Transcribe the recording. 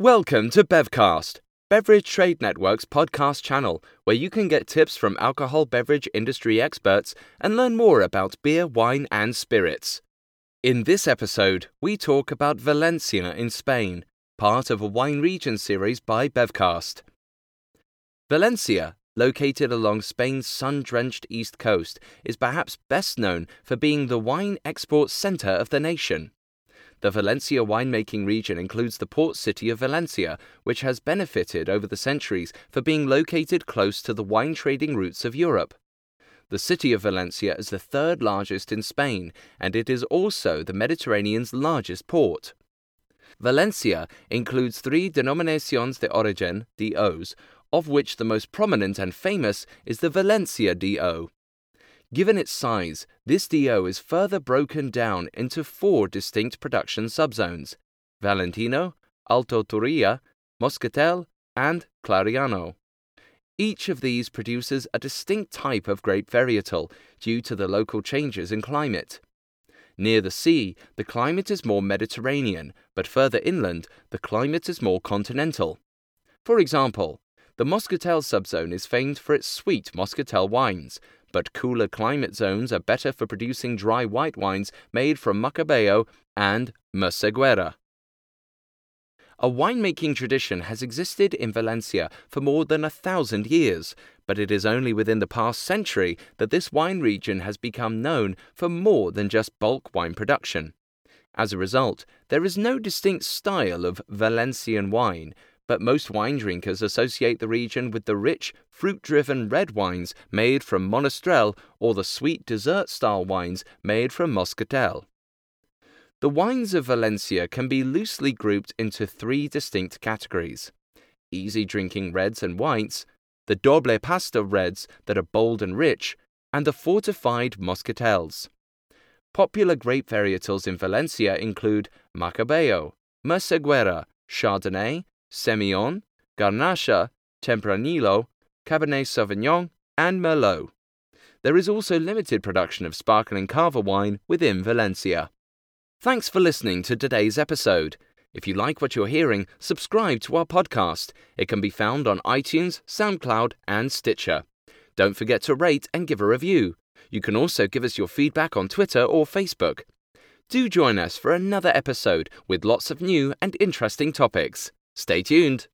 Welcome to Bevcast, Beverage Trade Network's podcast channel, where you can get tips from alcohol beverage industry experts and learn more about beer, wine, and spirits. In this episode, we talk about Valencia in Spain, part of a wine region series by Bevcast. Valencia, located along Spain's sun drenched east coast, is perhaps best known for being the wine export center of the nation. The Valencia winemaking region includes the port city of Valencia, which has benefited over the centuries for being located close to the wine trading routes of Europe. The city of Valencia is the third largest in Spain, and it is also the Mediterranean's largest port. Valencia includes three denominaciones de origen, DOs, of which the most prominent and famous is the Valencia DO. Given its size, this DO is further broken down into four distinct production subzones Valentino, Alto Turia, Moscatel, and Clariano. Each of these produces a distinct type of grape varietal due to the local changes in climate. Near the sea, the climate is more Mediterranean, but further inland, the climate is more continental. For example, the Moscatel subzone is famed for its sweet Moscatel wines, but cooler climate zones are better for producing dry white wines made from Macabeo and Merceguera. A winemaking tradition has existed in Valencia for more than a thousand years, but it is only within the past century that this wine region has become known for more than just bulk wine production. As a result, there is no distinct style of Valencian wine, but most wine drinkers associate the region with the rich, fruit driven red wines made from Monastrell or the sweet dessert style wines made from Moscatel. The wines of Valencia can be loosely grouped into three distinct categories easy drinking reds and whites, the doble pasta reds that are bold and rich, and the fortified Moscatels. Popular grape varietals in Valencia include Macabeo, Merceguera, Chardonnay, Semillon, Garnacha, Tempranillo, Cabernet Sauvignon, and Merlot. There is also limited production of sparkling cava wine within Valencia. Thanks for listening to today's episode. If you like what you're hearing, subscribe to our podcast. It can be found on iTunes, SoundCloud, and Stitcher. Don't forget to rate and give a review. You can also give us your feedback on Twitter or Facebook. Do join us for another episode with lots of new and interesting topics. Stay tuned.